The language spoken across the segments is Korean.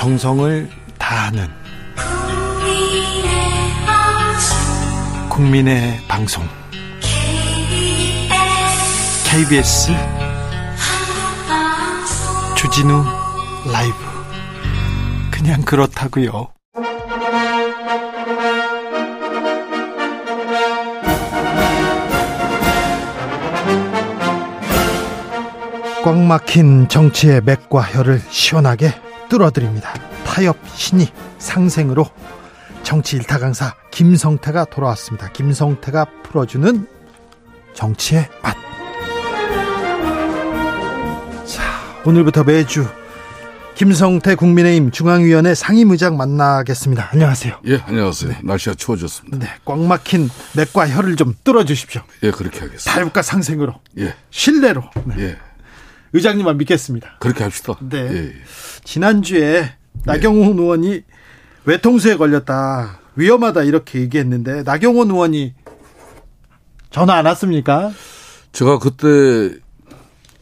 정성을 다하는 국민의 방송 KBS 주진우 라이브 그냥 그렇다고요. 꽉 막힌 정치의 맥과 혀를 시원하게 뚫어드립니다. 타협 신이 상생으로 정치 일타 강사 김성태가 돌아왔습니다. 김성태가 풀어주는 정치의 맛. 자, 오늘부터 매주 김성태 국민의힘 중앙위원회 상임의장 만나겠습니다. 안녕하세요. 예, 안녕하세요. 네. 날씨가 추워졌습니다. 네, 꽉 막힌 맥과 혀를 좀 뚫어주십시오. 예, 그렇게 하겠습니다. 타협과 상생으로. 예. 신뢰로. 네. 예. 의장님만 믿겠습니다. 그렇게 합시다. 네. 예. 지난주에 나경원 예. 의원이 외통수에 걸렸다. 위험하다 이렇게 얘기했는데 나경원 의원이 전화 안 왔습니까? 제가 그때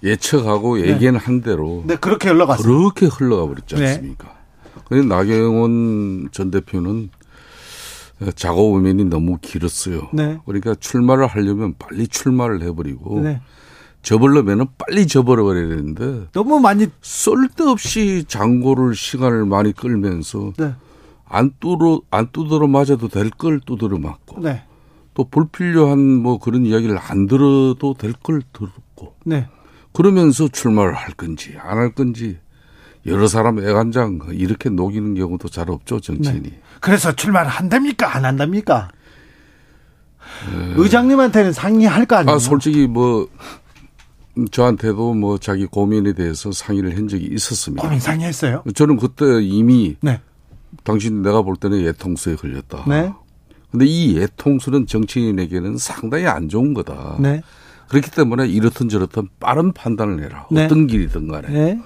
예측하고 네. 얘기는 한 대로 네, 그렇게 흘러갔어요. 그렇게 흘러가 버렸지 네. 않습니까? 네. 그런데 나경원 전 대표는 작업 의면이 너무 길었어요. 네. 그러니까 출마를 하려면 빨리 출마를 해버리고 네. 접으려면은 빨리 접어버려야 되는데 너무 많이 쓸데없이 장고를 시간을 많이 끌면서 네. 안 뚫어 안 두드러 맞아도 될걸 두드러 맞고 네. 또 불필요한 뭐 그런 이야기를 안 들어도 될 걸 들었고 네. 그러면서 출마를 할 건지 안 할 건지 여러 사람 애간장 이렇게 녹이는 경우도 잘 없죠 정치인이. 네. 그래서 출마를 한답니까 안 한답니까? 네. 의장님한테는 상의할 거 아니에요? 아 솔직히 뭐 저한테도 뭐 자기 고민에 대해서 상의를 한 적이 있었습니다. 고민 상의했어요? 저는 그때 이미 네. 당신 내가 볼 때는 예통수에 걸렸다. 네. 근데 이 예통수는 정치인에게는 상당히 안 좋은 거다. 네. 그렇기 때문에 이렇든 저렇든 빠른 판단을 해라. 네. 어떤 길이든 간에. 네.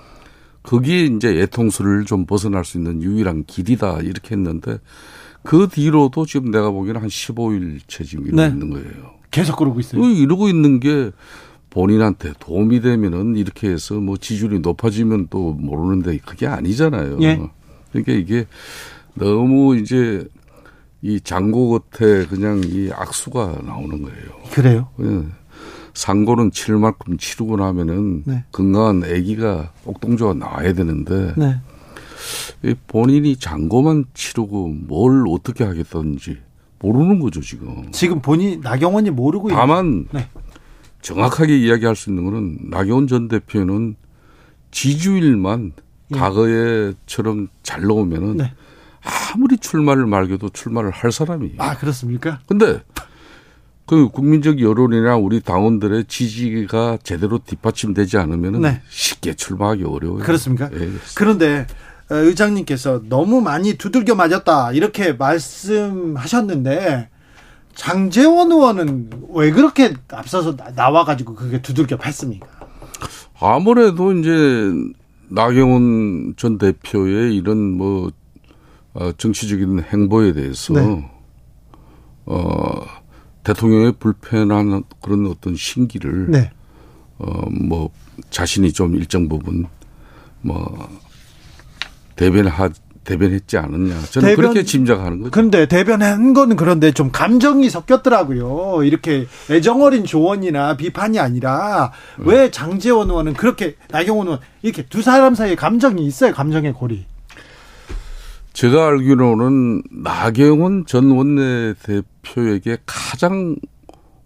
그게 이제 예통수를 좀 벗어날 수 있는 유일한 길이다. 이렇게 했는데 그 뒤로도 지금 내가 보기에는 한 15일 채 지금 이러고 네. 있는 거예요. 계속 그러고 있어요. 이러고 있는 게 본인한테 도움이 되면은 이렇게 해서 뭐 지지율이 높아지면 또 모르는데 그게 아니잖아요. 예. 그러니까 이게 너무 이제 이 장고 겉에 그냥 이 악수가 나오는 거예요. 그래요? 예. 상고는 치를 만큼 치르고 나면은 네. 건강한 아기가 옥동조가 나와야 되는데 네. 본인이 장고만 치르고 뭘 어떻게 하겠다는지 모르는 거죠 지금. 지금 본인 나경원이 모르고 다만 네. 정확하게 이야기할 수 있는 거는 나경원 전 대표는 지주일만 예. 과거에처럼 잘 나오면은 네. 아무리 출마를 말겨도 출마를 할 사람이에요. 아 그렇습니까? 근데 그 국민적 여론이나 우리 당원들의 지지가 제대로 뒷받침되지 않으면은 네. 쉽게 출마하기 어려워요. 그렇습니까? 예. 그런데 어, 의장님께서 너무 많이 두들겨 맞았다 이렇게 말씀하셨는데 장재원 의원은 왜 그렇게 앞서서 나와 가지고 그게 두들겨 팼습니까? 아무래도 이제 나경원 전 대표의 이런 뭐 어, 정치적인 행보에 대해서 네. 어 대통령의 불편한 그런 어떤 신기를 네. 어뭐 자신이 좀 일정 부분 뭐 대변하 대변했지 않았냐. 저는 대변, 그렇게 짐작하는 거죠. 근데 대변한 거는 그런데 좀 감정이 섞였더라고요. 이렇게 애정어린 조언이나 비판이 아니라 네. 왜 장재원 의원은 그렇게 나경원 의원 이렇게 두 사람 사이에 감정이 있어요. 감정의 고리. 제가 알기로는 나경원 전 원내대표에게 가장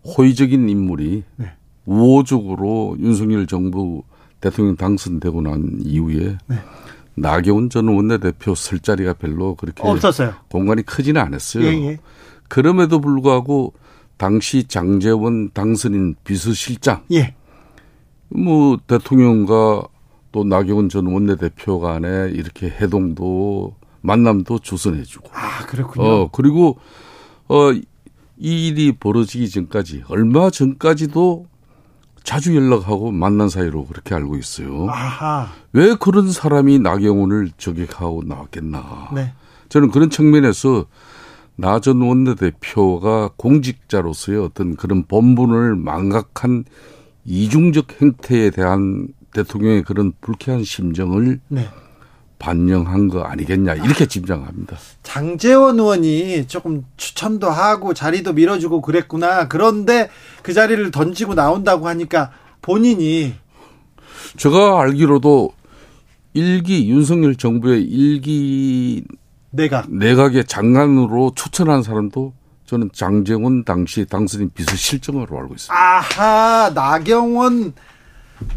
호의적인 인물이 네. 우호적으로 윤석열 정부 대통령 당선되고 난 이후에 네. 나경원 전 원내대표 설 자리가 별로 그렇게 없었어요. 공간이 크지는 않았어요. 예, 예. 그럼에도 불구하고 당시 장재원 당선인 비서실장, 예. 뭐 대통령과 또 나경원 전 원내대표 간에 이렇게 해동도 만남도 조선해주고. 아 그렇군요. 어 그리고 어이 일이 벌어지기 전까지 얼마 전까지도 자주 연락하고 만난 사이로 그렇게 알고 있어요. 아하. 왜 그런 사람이 나경원을 저격하고 나왔겠나. 네. 저는 그런 측면에서 나 전 원내대표가 공직자로서의 어떤 그런 본분을 망각한 이중적 행태에 대한 대통령의 그런 불쾌한 심정을 네. 반영한 거 아니겠냐 이렇게 짐작합니다. 장재원 의원이 조금 추천도 하고 자리도 밀어주고 그랬구나. 그런데 그 자리를 던지고 나온다고 하니까 본인이 제가 알기로도 일기 윤석열 정부의 일기 내각 내각의 장관으로 추천한 사람도 저는 장재원 당시 당선인 비서실장으로 알고 있습니다. 아하 나경원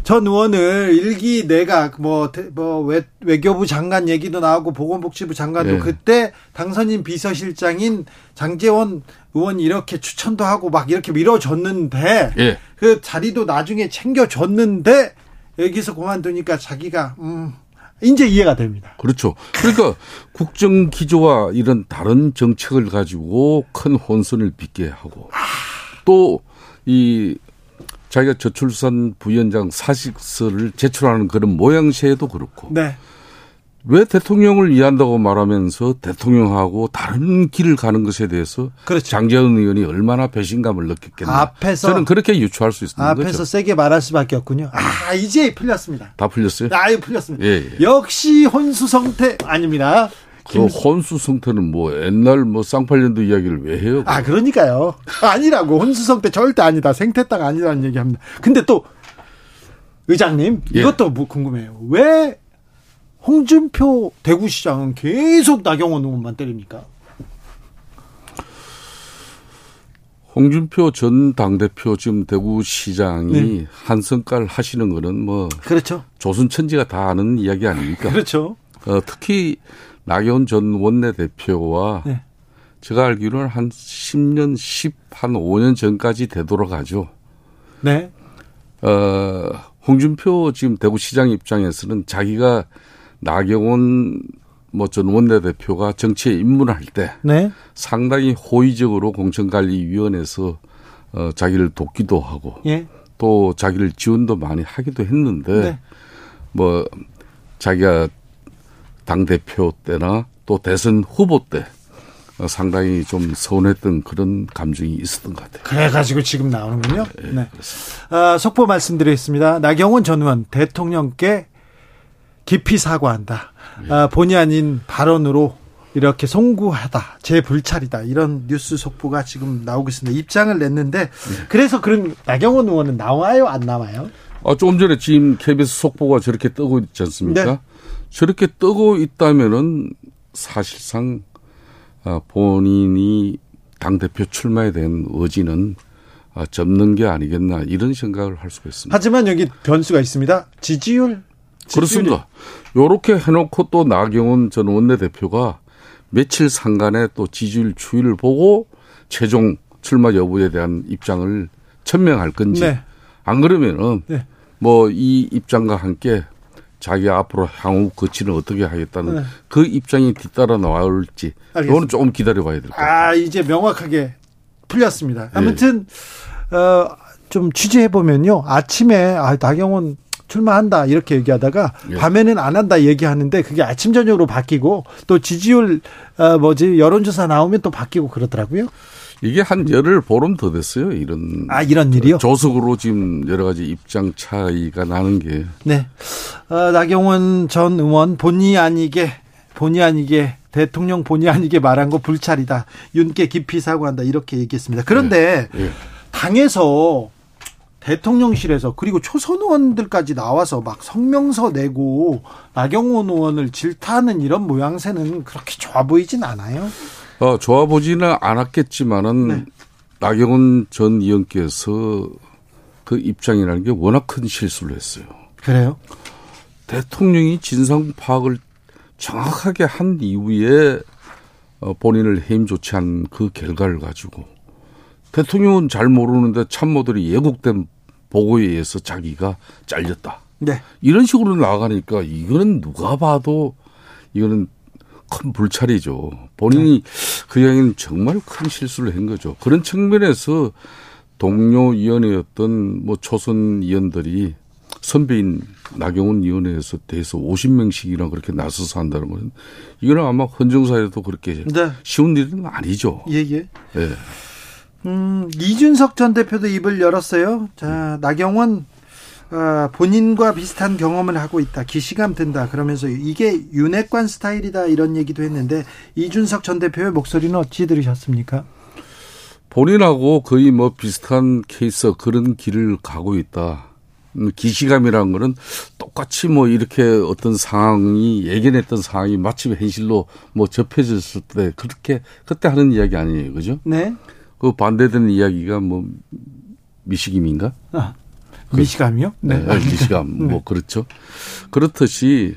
전 의원을 일기 내각 뭐, 뭐 외, 외교부 장관 얘기도 나오고 보건복지부 장관도 네. 그때 당선인 비서실장인 장재원 의원 이렇게 추천도 하고 막 이렇게 밀어줬는데 네. 그 자리도 나중에 챙겨줬는데 여기서 그만두니까 자기가 음 이제 이해가 됩니다. 그렇죠. 그러니까 국정 기조와 이런 다른 정책을 가지고 큰 혼선을 빚게 하고 또 이 자기가 저출산 부위원장 사직서를 제출하는 그런 모양새도 그렇고. 네. 왜 대통령을 이해한다고 말하면서 대통령하고 다른 길을 가는 것에 대해서 그렇죠. 장재원 의원이 얼마나 배신감을 느꼈겠나. 앞에서 저는 그렇게 유추할 수 있는 앞에서 거죠. 세게 말할 수밖에 없군요. 아 이제 풀렸습니다. 다 풀렸어요? 아 풀렸습니다. 예, 예. 역시 혼수성태 아닙니다. 그 혼수 성태는 뭐 옛날 뭐 쌍팔년도 이야기를 왜 해요? 아 그러니까요. 아니라고 혼수 성태 절대 아니다. 생태딱 아니라는 얘기합니다. 근데 또 의장님 예. 이것도 뭐 궁금해요. 왜 홍준표 대구시장은 계속 나경원 의원만 때립니까? 홍준표 전 당대표 지금 대구시장이 네. 한성깔 하시는 거는 뭐 그렇죠. 조선 천지가 다 아는 이야기 아닙니까? 그렇죠. 어, 특히 나경원 전 원내대표와 네. 제가 알기로는 한 10년, 10, 한 5년 전까지 되돌아가죠. 네. 어, 홍준표 지금 대구시장 입장에서는 자기가 나경원 뭐 전 원내대표가 정치에 입문할 때 네. 상당히 호의적으로 공천관리위원회에서 어, 자기를 돕기도 하고 예. 또 자기를 지원도 많이 하기도 했는데 네. 뭐 자기가 당 대표 때나 또 대선 후보 때 상당히 좀 서운했던 그런 감정이 있었던 것 같아요. 그래가지고 지금 나오는군요. 네. 네. 아, 속보 말씀드리겠습니다. 나경원 전 의원 대통령께 깊이 사과한다. 네. 아, 본의 아닌 발언으로 이렇게 송구하다, 제 불찰이다 이런 뉴스 속보가 지금 나오고 있습니다. 입장을 냈는데 네. 그래서 그럼 나경원 의원은 나와요, 안 나와요? 아, 조금 전에 지금 KBS 속보가 저렇게 뜨고 있지 않습니까? 네. 저렇게 뜨고 있다면은 사실상 아, 본인이 당 대표 출마에 대한 의지는 아, 접는 게 아니겠나 이런 생각을 할 수가 있습니다. 하지만 여기 변수가 있습니다. 지지율. 그렇습니다. 요렇게 해놓고 또 나경원 전 원내대표가 며칠 상간에 또 지지율 추이를 보고 최종 출마 여부에 대한 입장을 천명할 건지 네. 안 그러면은 네. 뭐이 입장과 함께 자기가 앞으로 향후 거치는 어떻게 하겠다는 네. 그 입장이 뒤따라 나올지 이거는 조금 기다려봐야 될 것 같아요. 아 이제 명확하게 풀렸습니다. 네. 아무튼 네. 어, 좀 취재해 보면요 아침에 아, 나경원 출마한다 이렇게 얘기하다가 예. 밤에는 안 한다 얘기하는데 그게 아침 저녁으로 바뀌고 또 지지율 어, 뭐지 여론조사 나오면 또 바뀌고 그러더라고요. 이게 한 열흘 보름 더 됐어요. 이런 아 이런 일이요? 조석으로 지금 여러 가지 입장 차이가 나는 게. 네. 어, 나경원 전 의원 본의 아니게 본의 아니게 대통령 본의 아니게 말한 거 불찰이다. 윤께 깊이 사과한다. 이렇게 얘기했습니다. 그런데 네. 네. 당에서 대통령실에서 그리고 초선 의원들까지 나와서 막 성명서 내고 나경원 의원을 질타하는 이런 모양새는 그렇게 좋아 보이진 않아요. 어, 좋아 보지는 않았겠지만은 네. 나경원 전 의원께서 그 입장이라는 게 워낙 큰 실수를 했어요. 그래요? 대통령이 진상 파악을 정확하게 한 이후에 어, 본인을 해임 조치한 그 결과를 가지고 대통령은 잘 모르는데 참모들이 예국된 보고에 의해서 자기가 잘렸다. 네. 이런 식으로 나가니까 이거는 누가 봐도 이거는 큰 불찰이죠. 본인이 네. 그 이야기는 정말 큰 실수를 한 거죠. 그런 측면에서 동료 위원회였던 뭐 초선 위원들이 선배인 나경원 위원회에서 대해서 50명씩이나 그렇게 나서서 한다는 것은 이거는 아마 헌정사에도 그렇게 네. 쉬운 일은 아니죠. 예, 예. 예. 음, 이준석 전 대표도 입을 열었어요. 자, 나경원 어, 본인과 비슷한 경험을 하고 있다. 기시감 든다. 그러면서 이게 윤핵관 스타일이다 이런 얘기도 했는데 이준석 전 대표의 목소리는 어찌 들으셨습니까? 본인하고 거의 뭐 비슷한 케이스 그런 길을 가고 있다. 음, 기시감이라는 거는 똑같이 뭐 이렇게 어떤 상황이 예견했던 상황이 마침 현실로 뭐 접해졌을 때 그렇게 그때 하는 이야기 아니에요. 그죠? 네. 그 반대되는 이야기가 뭐 미시김인가? 아, 미시감이요? 네. 네. 미시감. 네. 뭐 그렇죠. 그렇듯이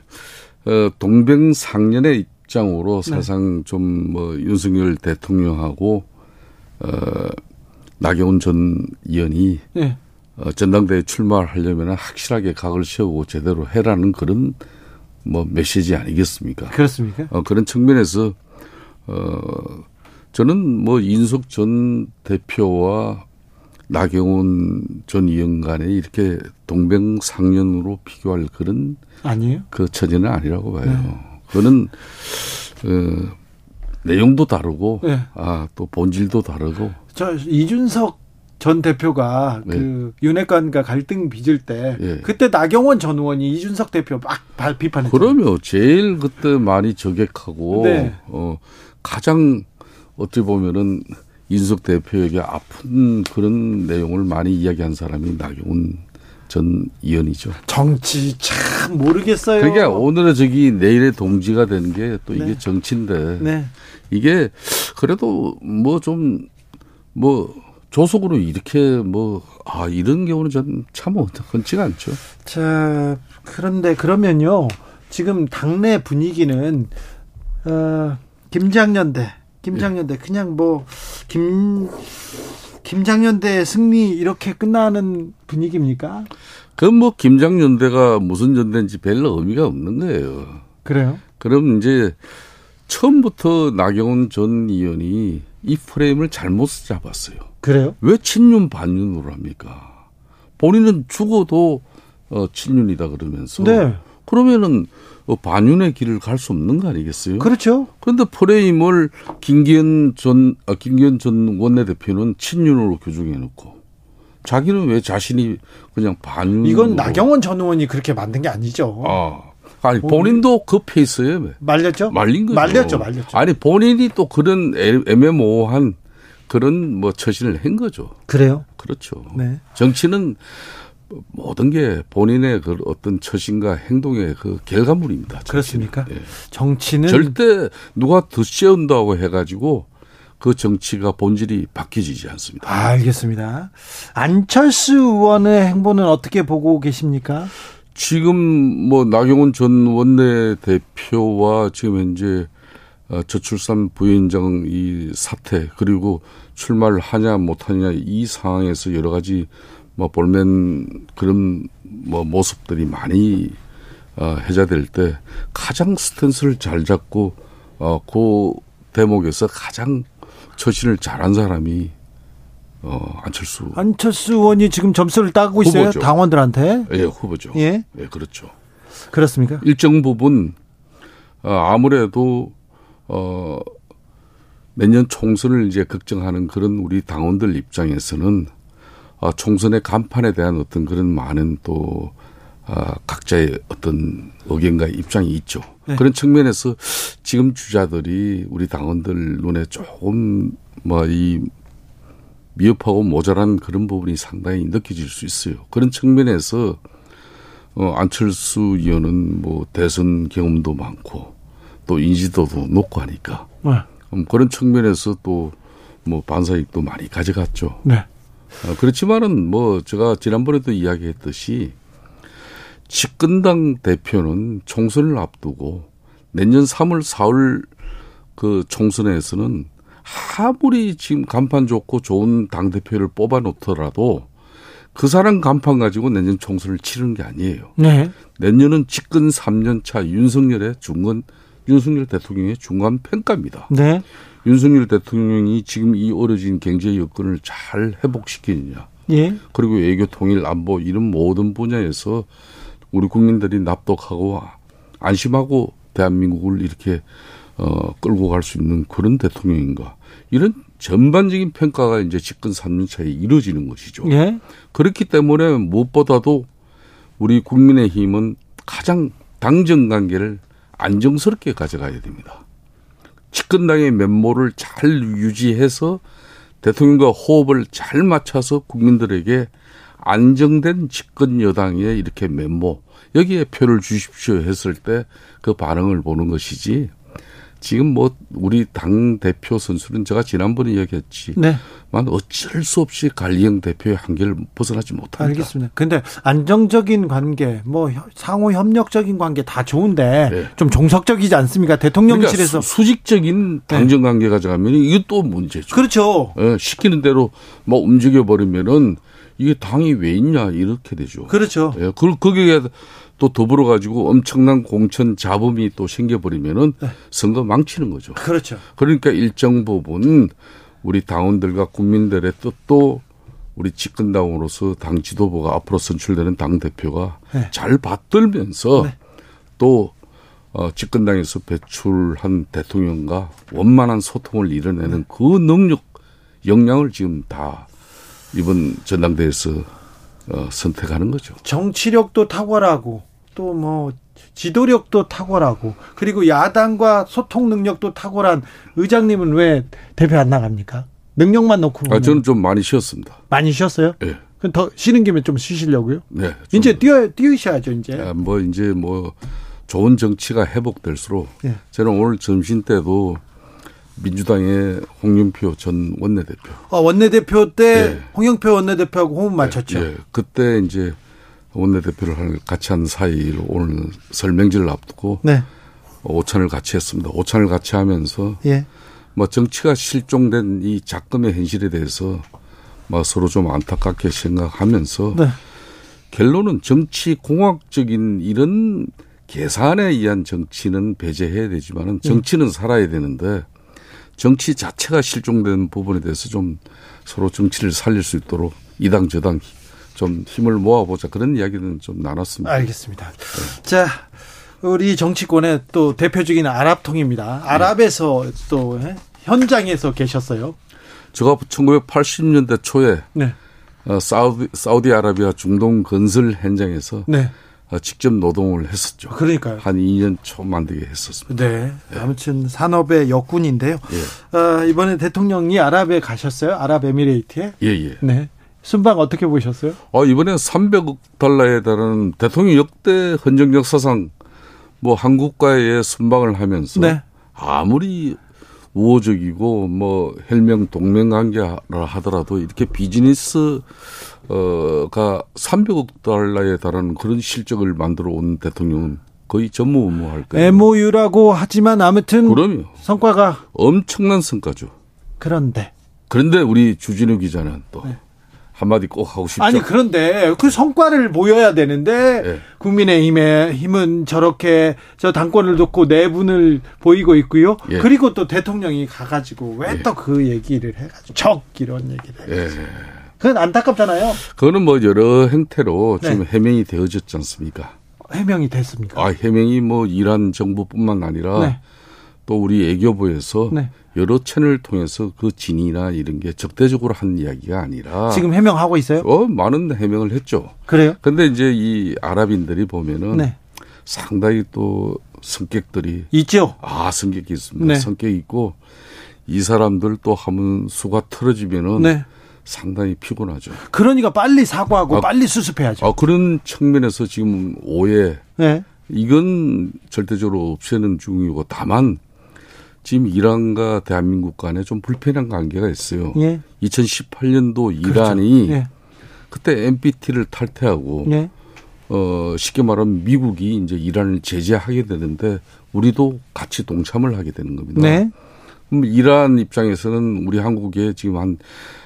어 동병상련의 입장으로 네. 사상 좀뭐 윤석열 대통령하고 어 나경원 전 의원이 네. 어, 전당대회 출마를 하려면 확실하게 각을 세우고 제대로 해라는 그런 뭐 메시지 아니겠습니까? 그렇습니까? 어, 그런 측면에서 어 저는 뭐 인석 전 대표와 나경원 전 의원 간에 이렇게 동병상련으로 비교할 그런 아니에요? 그 처지는 아니라고 봐요. 네. 그거는 어, 내용도 다르고 네. 아또 본질도 다르고 저 이준석 전 대표가 네. 그 윤핵관과 갈등 빚을 때 네. 그때 나경원 전 의원이 이준석 대표 막 비판했죠. 그러면 제일 그때 많이 저격하고 네. 어 가장 어찌 보면은 인석 대표에게 아픈 그런 내용을 많이 이야기한 사람이 나경원 전 의원이죠. 정치 참 모르겠어요. 그게 오늘의 저기 내일의 동지가 되는 게또 이게 네. 정치인데 네. 이게 그래도 뭐 좀뭐 뭐 조속으로 이렇게 뭐, 아, 이런 경우는 참 흔치가 않죠. 자, 그런데 그러면요. 지금 당내 분위기는, 어, 김장년대, 김장년대, 그냥 뭐, 김, 김장년대 승리 이렇게 끝나는 분위기입니까? 그건 뭐, 김장년대가 무슨 전대인지 별로 의미가 없는 거예요. 그래요? 그럼 이제, 처음부터 나경원 전 의원이 이 프레임을 잘못 잡았어요. 그래요? 왜 친윤 반윤으로 합니까? 본인은 죽어도 어, 친윤이다 그러면서. 네. 그러면은 어, 반윤의 길을 갈 수 없는 거 아니겠어요? 그렇죠. 그런데 프레임을 김기현 전, 아, 김기현 전 원내대표는 친윤으로 규정해 놓고 자기는 왜 자신이 그냥 반윤. 이건 나경원 전 의원이 그렇게 만든 게 아니죠. 아. 아니 본인도 급했어요. 말렸죠? 말린 거죠. 말렸죠, 말렸죠. 아니 본인이 또 그런 애매모호한 그런 뭐 처신을 한 거죠. 그래요? 그렇죠. 네. 정치는 모든 게 본인의 그 어떤 처신과 행동의 그 결과물입니다. 정치는. 그렇습니까? 예. 정치는 절대 누가 드세운다고 해가지고 그 정치가 본질이 바뀌지 않습니다. 아, 알겠습니다. 안철수 의원의 행보는 어떻게 보고 계십니까? 지금 뭐 나경원 전 원내대표와 지금 현재 어, 저출산 부위원장 이 사태 그리고 출마를 하냐 못하냐 이 상황에서 여러 가지 뭐 볼멘 그런 뭐 모습들이 많이 어, 해자될 때 가장 스탠스를 잘 잡고 어, 그 대목에서 가장 처신을 잘한 사람이 어, 안철수. 안철수 의원이 지금 점수를 따고 있어요. 후보죠. 당원들한테. 예, 후보죠. 예. 예, 그렇죠. 그렇습니까? 일정 부분 어, 아무래도 어 내년 총선을 이제 걱정하는 그런 우리 당원들 입장에서는 어, 총선의 간판에 대한 어떤 그런 많은 또 어, 각자의 어떤 의견과 입장이 있죠. 네. 그런 측면에서 지금 주자들이 우리 당원들 눈에 조금 뭐 이 미흡하고 모자란 그런 부분이 상당히 느껴질 수 있어요. 그런 측면에서 어, 안철수 의원은 뭐 대선 경험도 많고 또 인지도도 높고 하니까 네. 음, 그런 측면에서 또 뭐 반사익도 많이 가져갔죠. 네. 어, 그렇지만은 뭐 제가 지난번에도 이야기했듯이 집권당 대표는 총선을 앞두고 내년 3월 4월 그 총선에서는 아무리 지금 간판 좋고 좋은 당 대표를 뽑아 놓더라도 그 사람 간판 가지고 내년 총선을 치르는 게 아니에요. 네. 내년은 집권 3년 차 윤석열의 중간 윤석열 대통령의 중간 평가입니다. 네. 윤석열 대통령이 지금 이 어려진 경제 여건을 잘 회복시키느냐. 예. 그리고 외교 통일 안보 이런 모든 분야에서 우리 국민들이 납득하고 안심하고 대한민국을 이렇게 어, 끌고 갈 수 있는 그런 대통령인가. 이런 전반적인 평가가 이제 집권 3년 차에 이루어지는 것이죠. 예? 그렇기 때문에 무엇보다도 우리 국민의 힘은 가장 당정 관계를 안정스럽게 가져가야 됩니다. 집권당의 면모를 잘 유지해서 대통령과 호흡을 잘 맞춰서 국민들에게 안정된 집권 여당에 이렇게 면모 여기에 표를 주십시오 했을 때 그 반응을 보는 것이지 지금 뭐 우리 당 대표 선수는 제가 지난번에 얘기했지. 네. 만 어쩔 수 없이 관리형 대표의 한계를 벗어나지 못합니다. 알겠습니다. 근데 안정적인 관계, 뭐 상호 협력적인 관계 다 좋은데 네. 좀 종속적이지 않습니까? 대통령실에서 그러니까 수, 직적인 네. 당정 관계 가져가면 이게 또 문제죠. 그렇죠. 네, 시키는 대로 뭐 움직여 버리면은 이게 당이 왜 있냐 이렇게 되죠. 그렇죠. 예, 그 거기에 또 더불어 가지고 엄청난 공천 잡음이 또 생겨버리면은 네. 선거 망치는 거죠. 그렇죠. 그러니까 일정 부분 우리 당원들과 국민들의 뜻도 우리 집권당으로서 당 지도부가 앞으로 선출되는 당 대표가 네. 잘 받들면서 네. 또 어, 집권당에서 배출한 대통령과 원만한 소통을 이뤄내는 네. 그 능력, 역량을 지금 다 이번 전당대회에서 어, 선택하는 거죠. 정치력도 탁월하고 또 뭐 지도력도 탁월하고 그리고 야당과 소통 능력도 탁월한 의장님은 왜 대표 안 나갑니까? 능력만 놓고 아, 저는 좀 많이 쉬었습니다. 많이 쉬었어요? 네. 그럼 더 쉬는 김에 좀 쉬시려고요? 네. 이제 뛰어 뛰으셔야죠 이제. 아, 뭐 이제 뭐 좋은 정치가 회복될수록 네. 저는 오늘 점심 때도 민주당의 홍영표 전 원내대표. 아, 원내대표 때 네. 홍영표 원내대표하고 호흡 맞췄죠. 네. 네. 그때 이제 원내대표를 같이 한 사이로 오늘 설명지를 앞두고 네. 오찬을 같이 했습니다. 오찬을 같이 하면서 예. 뭐 정치가 실종된 이 작금의 현실에 대해서 뭐 서로 좀 안타깝게 생각하면서 네. 결론은 정치 공학적인 이런 계산에 의한 정치는 배제해야 되지만은 정치는 살아야 되는데 정치 자체가 실종된 부분에 대해서 좀 서로 정치를 살릴 수 있도록 이당 저당 좀 힘을 모아보자 그런 이야기는 좀 나눴습니다. 알겠습니다. 네. 자, 우리 정치권의 또 대표적인 아랍통입니다. 아랍에서 네. 또 현장에서 계셨어요. 제가 1980년대 초에 네. 어, 사우디, 사우디아라비아 중동 건설 현장에서 네. 어, 직접 노동을 했었죠. 그러니까요. 한 2년 초 만들게 했었습니다. 네. 네. 아무튼 산업의 역군인데요. 예. 어, 이번에 대통령이 아랍에 가셨어요? 아랍에미레이트에? 예, 예. 네. 순방 어떻게 보셨어요? 어, 이번에 300억 달러에 달하는 대통령 역대 헌정 역사상 뭐 한국과의 순방을 하면서 네. 아무리 우호적이고 뭐 혈명 동맹 관계라 하더라도 이렇게 비즈니스 어가 300억 달러에 달하는 그런 실적을 만들어 온 대통령은 거의 전무후무할 거예요. MOU라고 하지만 아무튼 그럼요. 성과가 엄청난 성과죠. 그런데 그런데 우리 주진우 기자는 또 네. 한마디 꼭 하고 싶죠. 아니 그런데 그 성과를 보여야 되는데 네. 국민의힘의 힘은 저렇게 저 당권을 놓고 내분을 보이고 있고요. 예. 그리고 또 대통령이 가가지고 왜 또그 예. 얘기를 해가지고 적 이런 얘기를 예. 그건 안타깝잖아요. 그거는 뭐 여러 행태로 네. 지금 해명이 되어졌지 않습니까? 해명이 됐습니까? 아 해명이 뭐 이란 정부뿐만 아니라 네. 또 우리 애교부에서 네. 여러 채널을 통해서 그 진이나 이런 게 적대적으로 한 이야기가 아니라 지금 해명하고 있어요? 어, 많은 해명을 했죠. 그래요? 근데 이제 이 아랍인들이 보면은 네. 상당히 또 성격들이 있죠. 아, 성격이 있습니다. 네. 성격이 있고 이 사람들 또 하면 수가 틀어지면은 네. 상당히 피곤하죠. 그러니까 빨리 사과하고 아, 빨리 수습해야죠. 아, 그런 측면에서 지금 오해. 네. 이건 절대적으로 없애는 중이고 다만 지금 이란과 대한민국 간에 좀 불편한 관계가 있어요. 예. 2018년도 이란이 그렇죠. 예. 그때 NPT를 탈퇴하고 예. 어 쉽게 말하면 미국이 이제 이란을 제재하게 되는데 우리도 같이 동참을 하게 되는 겁니다. 네. 그럼 이란 입장에서는 우리 한국에 지금 한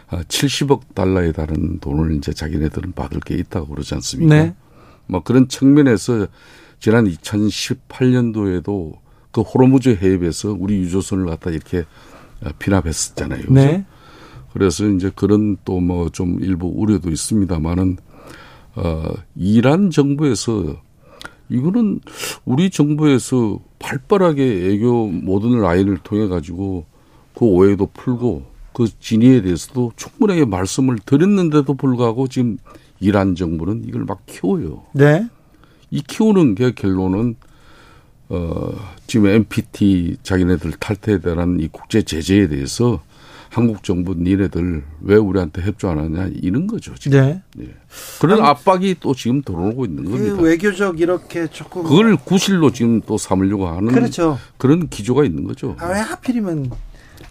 70억 달러에 달하는 돈을 이제 자기네들은 받을 게 있다고 그러지 않습니까? 네. 뭐 그런 측면에서 지난 2018년도에도 그 호르무즈 해협에서 우리 유조선을 갖다 이렇게 피납했었잖아요. 그죠? 네. 그래서 이제 그런 또 뭐 좀 일부 우려도 있습니다만은 어 이란 정부에서 이거는 우리 정부에서 발빠르게 애교 모든 라인을 통해 가지고 그 오해도 풀고 그 진위에 대해서도 충분하게 말씀을 드렸는데도 불구하고 지금 이란 정부는 이걸 막 키워요. 네. 이 키우는 게 결론은 어 지금 NPT 자기네들 탈퇴에 대한 이 국제 제재에 대해서 한국 정부 니네들 왜 우리한테 협조 안 하냐 이런 거죠 지금. 네. 예. 그런 압박이 또 지금 들어오고 있는 그 겁니다. 외교적 이렇게 조금 그걸 구실로 지금 또 삼으려고 하는 그렇죠. 그런 기조가 있는 거죠. 아, 왜 하필이면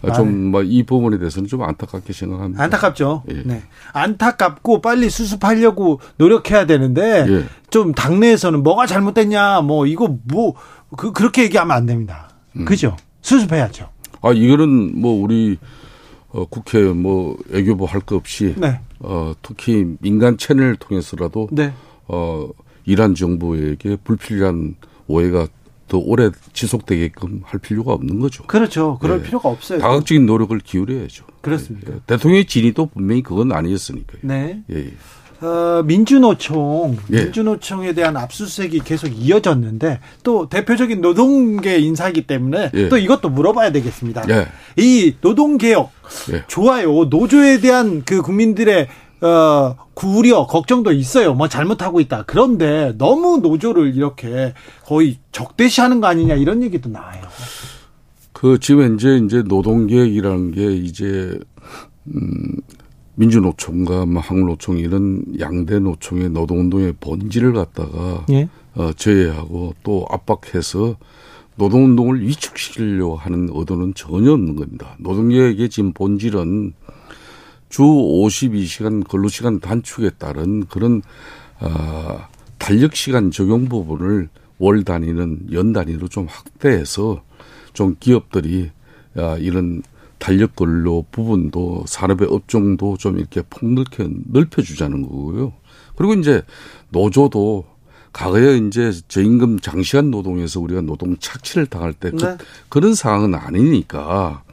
아, 좀이 부분에 대해서는 좀 안타깝게 생각합니다. 안타깝죠. 예. 네. 안타깝고 빨리 수습하려고 노력해야 되는데 예. 좀 당내에서는 뭐가 잘못됐냐 뭐 이거 뭐 그, 그렇게 얘기하면 안 됩니다. 음. 그죠? 수습해야죠. 아 이거는 뭐 우리 어, 국회 뭐 외교부 할거 없이 네. 어, 특히 민간 채널을 통해서라도 네. 어, 이란 정부에게 불필요한 오해가 더 오래 지속되게끔 할 필요가 없는 거죠. 그렇죠. 그럴 네. 필요가 없어요. 다각적인 노력을 기울여야죠. 그렇습니다. 네. 대통령의 진위도 분명히 그건 아니었으니까요. 네. 예. 어, 민주노총, 예. 민주노총에 대한 압수수색이 계속 이어졌는데 또 대표적인 노동계 인사이기 때문에 예. 또 이것도 물어봐야 되겠습니다. 예. 이 노동개혁 예. 좋아요. 노조에 대한 그 국민들의 어, 구려 걱정도 있어요. 뭐 잘못하고 있다. 그런데 너무 노조를 이렇게 거의 적대시하는 거 아니냐 이런 얘기도 나와요. 그 지금 이제 이제 노동계획이라는 게 이제 음 민주노총과 뭐 한국노총 이런 양대 노총의 노동운동의 본질을 갖다가 예? 어, 제외하고 또 압박해서 노동운동을 위축시키려고 하는 의도는 전혀 없는 겁니다. 노동계획의 지금 본질은 주 52시간 근로시간 단축에 따른 그런 어, 탄력시간 적용 부분을 월 단위는 연 단위로 좀 확대해서 좀 기업들이 아, 이런 탄력 근로 부분도 산업의 업종도 좀 이렇게 폭넓게 넓혀주자는 거고요. 그리고 이제 노조도 과거에 이제 저임금 장시간 노동에서 우리가 노동 착취를 당할 때 그, 네. 그런 상황은 아니니까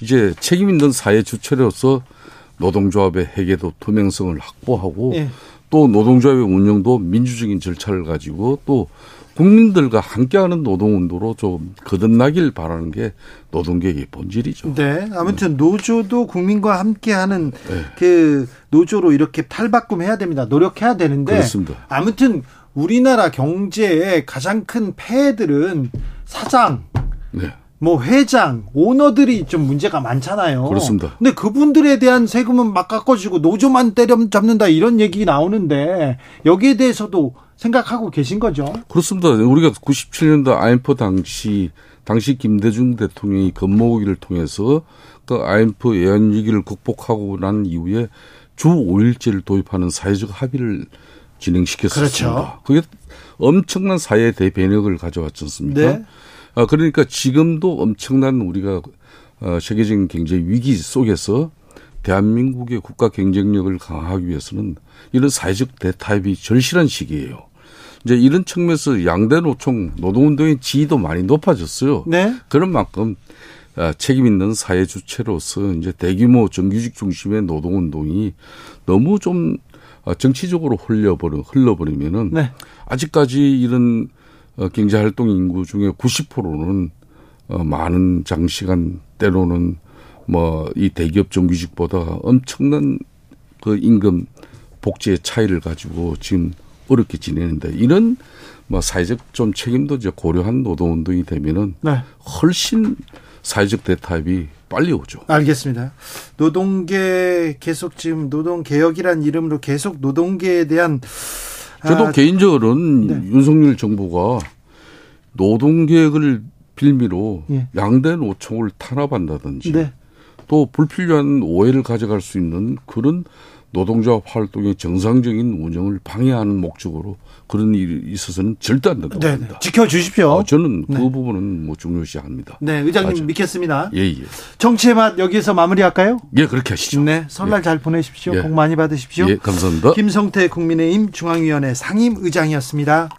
이제 책임 있는 사회 주체로서 노동조합의 회계도 투명성을 확보하고 네. 또 노동조합의 운영도 민주적인 절차를 가지고 또 국민들과 함께하는 노동운동으로 좀 거듭나길 바라는 게 노동계획의 본질이죠. 네. 아무튼 노조도 국민과 함께하는 네. 그 노조로 이렇게 탈바꿈해야 됩니다. 노력해야 되는데. 그렇습니다. 아무튼 우리나라 경제의 가장 큰 폐해들은 사장, 네. 뭐 회장, 오너들이 좀 문제가 많잖아요. 그렇습니다. 근데 그분들에 대한 세금은 막 깎아주고 노조만 때려 잡는다 이런 얘기 나오는데 여기에 대해서도 생각하고 계신 거죠? 그렇습니다. 우리가 97년도 IMF 당시 당시 김대중 대통령이 건모기를 통해서 그 IMF 예언 위기를 극복하고 난 이후에 주 5일제를 도입하는 사회적 합의를 진행시켰습니다. 그렇죠. 그게 엄청난 사회 대변혁을 가져왔지 않습니까? 네. 아, 그러니까 지금도 엄청난 우리가 어, 세계적인 경제 위기 속에서 대한민국의 국가 경쟁력을 강화하기 위해서는 이런 사회적 대타협이 절실한 시기예요. 이제 이런 측면에서 양대 노총 노동운동의 지위도 많이 높아졌어요. 네. 그런 만큼 아, 책임 있는 사회 주체로서 이제 대규모 정규직 중심의 노동운동이 너무 좀 아, 정치적으로 흘려버려 흘러버리면은 네. 아직까지 이런 어, 경제 활동 인구 중에 90%는 어, 많은 장시간 때로는 뭐 이 대기업 정규직보다 엄청난 그 임금 복지의 차이를 가지고 지금 어렵게 지내는데 이런 뭐 사회적 좀 책임도 이제 고려한 노동 운동이 되면은 네. 훨씬 사회적 대타협이 빨리 오죠. 알겠습니다. 노동계 계속 지금 노동 개혁이란 이름으로 계속 노동계에 대한 저도 아, 개인적으로는 네. 윤석열 정부가 노동계획을 빌미로 예. 양대 노총을 탄압한다든지 네. 또 불필요한 오해를 가져갈 수 있는 그런 노동조합 활동의 정상적인 운영을 방해하는 목적으로 그런 일이 있어서는 절대 안 된다고 네, 네. 합니다. 지켜주십시오. 어, 저는 그 네. 부분은 뭐 중요시합니다. 네, 의장님 아주. 믿겠습니다. 예, 예. 정치의 맛 여기서 마무리할까요? 예, 그렇게 하시죠. 네, 설날 예. 잘 보내십시오. 복 많이 받으십시오. 예, 감사합니다. 김성태 국민의힘 중앙위원회 상임의장이었습니다.